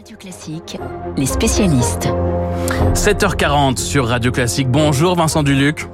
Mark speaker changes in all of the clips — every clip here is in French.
Speaker 1: Radio Classique, les spécialistes.
Speaker 2: 7h40 sur Radio Classique. Bonjour Vincent Duluc.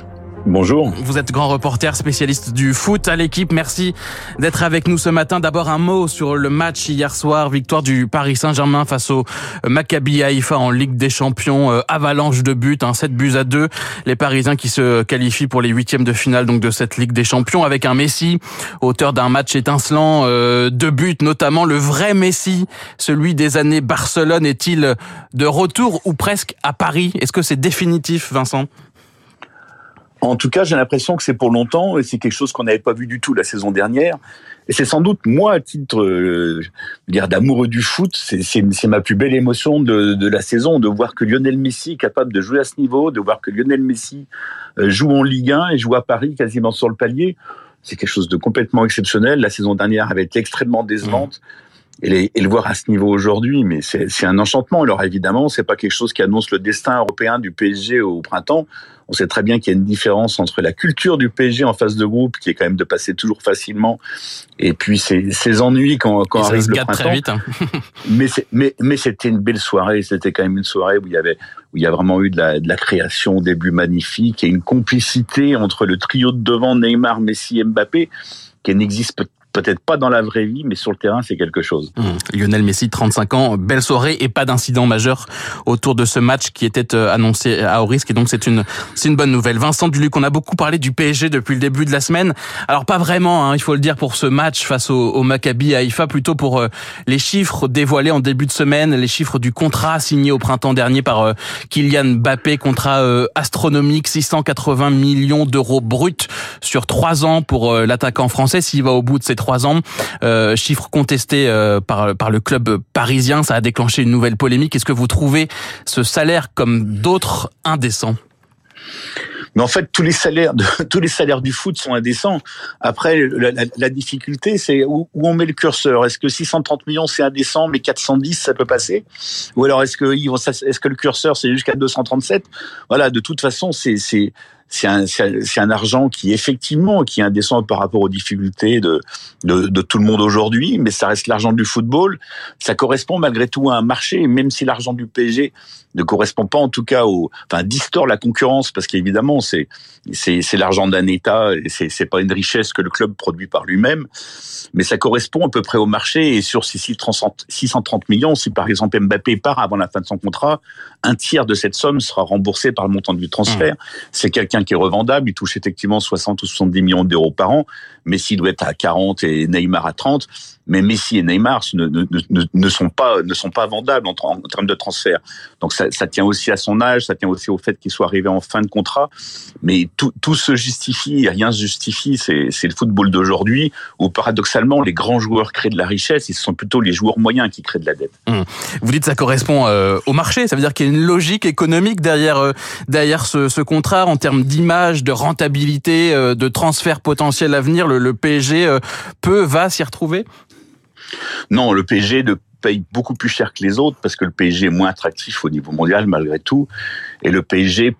Speaker 3: Bonjour.
Speaker 2: Vous êtes grand reporter spécialiste du foot à l'équipe. Merci d'être avec nous ce matin. D'abord un mot sur le match hier soir, victoire du Paris Saint-Germain face au Maccabi Haïfa en Ligue des Champions, euh, avalanche de buts, hein, 7 buts à 2. Les Parisiens qui se qualifient pour les huitièmes de finale donc de cette Ligue des Champions avec un Messi auteur d'un match étincelant, euh, de buts notamment. Le vrai Messi, celui des années Barcelone, est-il de retour ou presque à Paris? Est-ce que c'est définitif, Vincent?
Speaker 3: En tout cas, j'ai l'impression que c'est pour longtemps et c'est quelque chose qu'on n'avait pas vu du tout la saison dernière. Et c'est sans doute moi, à titre euh, d'amoureux du foot, c'est ma plus belle émotion de, de, la saison, de voir que Lionel Messi est capable de jouer à ce niveau, de voir que Lionel Messi euh, joue en Ligue 1 et joue à Paris quasiment sur le palier. C'est quelque chose de complètement exceptionnel. La saison dernière avait été extrêmement décevante. Mmh et, le voir à ce niveau aujourd'hui, mais c'est un enchantement. Alors évidemment, c'est pas quelque chose qui annonce le destin européen du PSG au printemps. On sait très bien qu'il y a une différence entre la culture du PSG en phase de groupe, qui est quand même de passer toujours facilement, et puis ces, ennuis quand, quand arrive le printemps.
Speaker 2: Très vite, hein.
Speaker 3: mais mais mais c'était une belle soirée. C'était quand même une soirée où il y avait où il y a vraiment eu de la, de la création, des buts magnifiques et une complicité entre le trio de devant Neymar, Messi, Mbappé qui n'existe peut-être pas dans la vraie vie, mais sur le terrain, c'est quelque chose.
Speaker 2: Mmh. Lionel Messi, 35 ans, belle soirée et pas d'incident majeur autour de ce match qui était euh, annoncé à haut risque. Et donc, c'est une, c'est une bonne nouvelle. Vincent Duluc, on a beaucoup parlé du PSG depuis le début de la semaine. Alors, pas vraiment, hein, il faut le dire, pour ce match face au, au Maccabi Haïfa, plutôt pour euh, les chiffres dévoilés en début de semaine, les chiffres du contrat signé au printemps dernier par euh, Kylian Mbappé, contrat astronomique, 680 millions d'euros bruts sur trois ans pour l'attaquant français. S'il va au bout de ces trois ans. Euh, chiffre contesté euh, par, par le club parisien, ça a déclenché une nouvelle polémique. Est-ce que vous trouvez ce salaire comme d'autres indécent
Speaker 3: mais en fait, tous les salaires tous les salaires du foot sont indécents. Après, la, difficulté, c'est où, on met le curseur. Est-ce que 630 millions c'est indécent, mais 410 ça peut passer? Ou alors est-ce que est-ce que le curseur c'est jusqu'à 237 Voilà, de toute façon, c'est c'est un, c'est un argent qui effectivement qui est indécent par rapport aux difficultés de, de, de tout le monde aujourd'hui, mais ça reste l'argent du football. Ça correspond malgré tout à un marché, même si l'argent du PSG ne correspond pas en tout cas au, enfin distord la concurrence parce qu'évidemment c'est c'est c'est l'argent d'un État c'est c'est pas une richesse que le club produit par lui-même, mais ça correspond à peu près au marché et sur ces 630 millions, si par exemple Mbappé part avant la fin de son contrat, un tiers de cette somme sera remboursé par le montant du transfert. Mmh. C'est quelqu'un qui est revendable, il touche effectivement 60 ou 70 millions d'euros par an. Messi doit être à 40 et Neymar à 30 mais Messi et Neymar ne, ne, sont pas ne sont pas vendables en, termes de transfert. Donc ça, ça, tient aussi à son âge, ça tient aussi au fait qu'il soit arrivé en fin de contrat. Mais tout, tout se justifie, rien se justifie. C'est, le football d'aujourd'hui où paradoxalement les grands joueurs créent de la richesse et ce sont plutôt les joueurs moyens qui créent de la dette.
Speaker 2: Hum. Vous dites que ça correspond euh, au marché, ça veut dire qu'il y a une logique économique derrière euh, derrière ce, ce, contrat en termes d'image, de rentabilité, euh, de transfert potentiel à venir. Le, PSG euh, peut va s'y retrouver?
Speaker 3: Non, le PSG paye beaucoup plus cher que les autres parce que le PSG est moins attractif au niveau mondial malgré tout. Et le PSG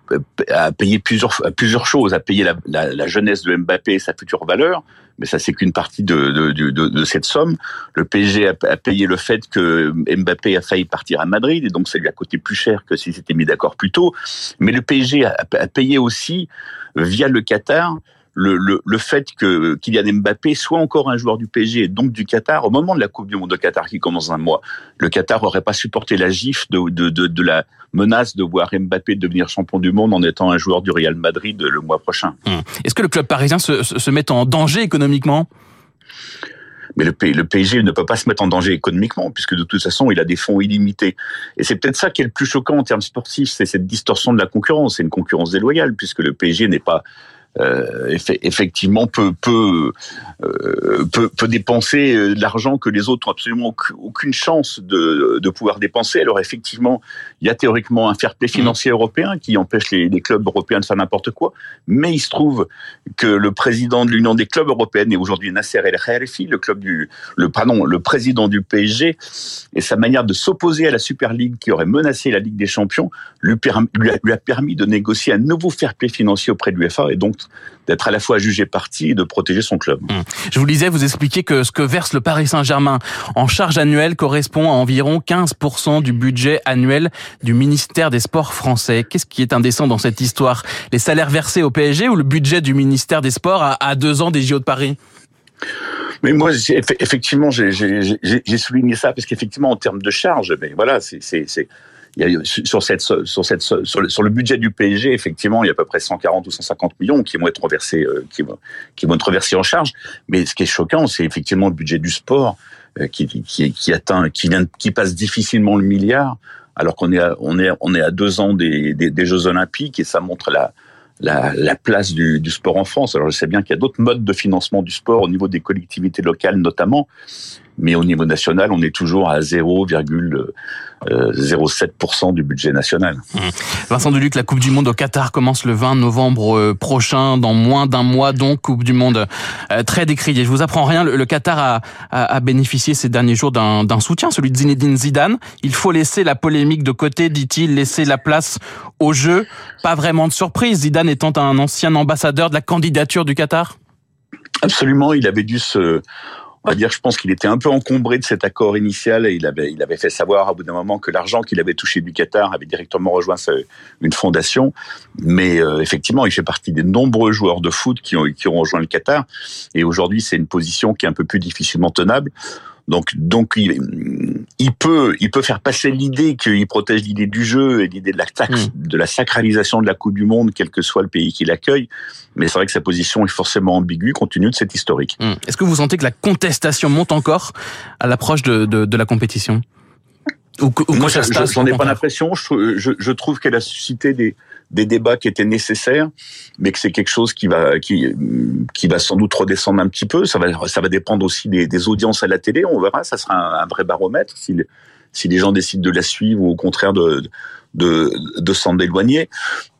Speaker 3: a payé plusieurs, choses, a payé la, la, la jeunesse de Mbappé et sa future valeur, mais ça c'est qu'une partie de, cette somme. Le PSG a, payé le fait que Mbappé a failli partir à Madrid et donc ça lui a coûté plus cher que s'il s'était mis d'accord plus tôt. Mais le PSG a payé aussi via le Qatar le, le, le, fait que Kylian Mbappé soit encore un joueur du PSG et donc du Qatar, au moment de la Coupe du Monde de Qatar qui commence un mois, le Qatar aurait pas supporté la gifle de, de, de, de, la menace de voir Mbappé devenir champion du monde en étant un joueur du Real Madrid le mois prochain.
Speaker 2: Hum. Est-ce que le club parisien se, se met en danger économiquement?
Speaker 3: Mais le, le, PSG ne peut pas se mettre en danger économiquement, puisque de toute façon, il a des fonds illimités. Et c'est peut-être ça qui est le plus choquant en termes sportifs, c'est cette distorsion de la concurrence. C'est une concurrence déloyale, puisque le PSG n'est pas euh, effectivement peut peut, euh, peut peut dépenser euh, de l'argent que les autres ont absolument aucune chance de, de pouvoir dépenser. Alors effectivement, il y a théoriquement un fair play financier européen qui empêche les, les clubs européens de faire n'importe quoi, mais il se trouve que le président de l'Union des clubs européens est aujourd'hui Nasser El Khelaifi, le club du le pardon, le président du PSG et sa manière de s'opposer à la Super League qui aurait menacé la Ligue des Champions lui, lui, a, lui a permis de négocier un nouveau fair play financier auprès de l'UEFA et donc d'être à la fois jugé parti et de protéger son club. Mmh.
Speaker 2: Je vous disais, vous expliquez que ce que verse le Paris Saint-Germain en charge annuelle correspond à environ 15% du budget annuel du ministère des Sports français. Qu'est-ce qui est indécent dans cette histoire? Les salaires versés au PSG ou le budget du ministère des Sports à, deux ans des JO de Paris?
Speaker 3: Mais moi, effectivement, j'ai souligné ça parce qu'effectivement, en termes de charges, mais voilà, c'est sur le, budget du PSG, effectivement, il y a à peu près 140 ou 150 millions qui vont être reversés euh, qui vont être reversés en charge. Mais ce qui est choquant, c'est effectivement le budget du sport euh, qui, qui atteint qui passe difficilement le milliard, alors qu'on est à, deux ans des, Jeux Olympiques et ça montre la, place du, du, sport en France. Alors je sais bien qu'il y a d'autres modes de financement du sport au niveau des collectivités locales notamment, mais au niveau national, on est toujours à 0,07% euh, du budget national.
Speaker 2: Mmh. Vincent Duluc, la Coupe du Monde au Qatar commence le 20 novembre euh, prochain, dans moins d'un mois donc, Coupe du Monde euh, très décriée. Je vous apprends rien, le Qatar a, a, bénéficié ces derniers jours d'un soutien, celui de Zinedine Zidane. Il faut laisser la polémique de côté, dit-il, laisser la place au jeu. Pas vraiment de surprise, Zidane étant un ancien ambassadeur de la candidature du Qatar?
Speaker 3: Absolument, il avait dû se on va dire, je pense qu'il était un peu encombré de cet accord initial et il avait, il avait fait savoir à bout d'un moment que l'argent qu'il avait touché du Qatar avait directement rejoint une fondation. Mais euh, effectivement, il fait partie des nombreux joueurs de foot qui ont, qui ont rejoint le Qatar. Et aujourd'hui, c'est une position qui est un peu plus difficilement tenable. Donc, donc il, il peut, il peut faire passer l'idée qu'il protège l'idée du jeu et l'idée de la, mm. de la sacralisation de la Coupe du Monde, quel que soit le pays qui l'accueille. Mais c'est vrai que sa position est forcément ambiguë compte tenu de cette historique.
Speaker 2: Mm. Est-ce que vous sentez que la contestation monte encore à l'approche de, de, de la compétition?
Speaker 3: Ou, ou Moi, j'en ai pas l'impression. Je, je, je trouve qu'elle a suscité des, des débats qui étaient nécessaires, mais que c'est quelque chose qui va qui qui va sans doute redescendre un petit peu. Ça va ça va dépendre aussi des, des audiences à la télé. On verra. Ça sera un, vrai baromètre si si les gens décident de la suivre ou au contraire de de, de s'en éloigner.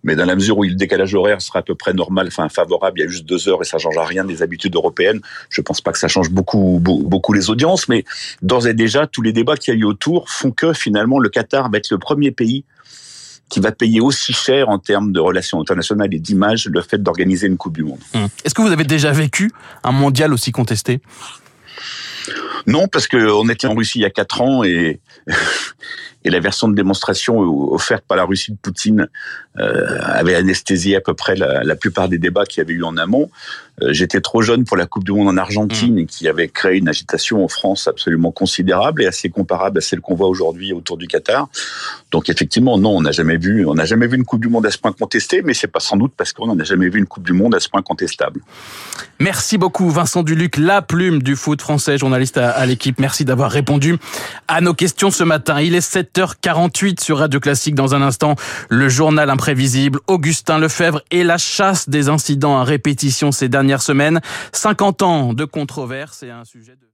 Speaker 3: Mais dans la mesure où le décalage horaire sera à peu près normal, enfin favorable, il y a juste deux heures et ça changera rien des habitudes européennes. Je pense pas que ça change beaucoup, beaucoup les audiences, mais d'ores et déjà, tous les débats qu'il y a eu autour font que finalement le Qatar va être le premier pays qui va payer aussi cher en termes de relations internationales et d'image le fait d'organiser une Coupe du Monde.
Speaker 2: Hum. Est-ce que vous avez déjà vécu un mondial aussi contesté?
Speaker 3: Non, parce qu'on était en Russie il y a quatre ans et, et la version de démonstration offerte par la Russie de Poutine euh, avait anesthésié à peu près la, la plupart des débats qu'il y avait eu en amont. Euh, j'étais trop jeune pour la Coupe du Monde en Argentine mmh. qui avait créé une agitation en France absolument considérable et assez comparable à celle qu'on voit aujourd'hui autour du Qatar. Donc effectivement, non, on n'a jamais vu, on n'a jamais vu une Coupe du Monde à ce point contestée, mais c'est pas sans doute parce qu'on n'a jamais vu une Coupe du Monde à ce point contestable.
Speaker 2: Merci beaucoup, Vincent Duluc, la plume du foot français, journaliste à, à l'équipe. Merci d'avoir répondu à nos questions ce matin. Il est 7h48 sur Radio Classique. Dans un instant, le journal imprévisible, Augustin Lefebvre et la chasse des incidents à répétition ces dernières semaines. 50 ans de controverse et un sujet de...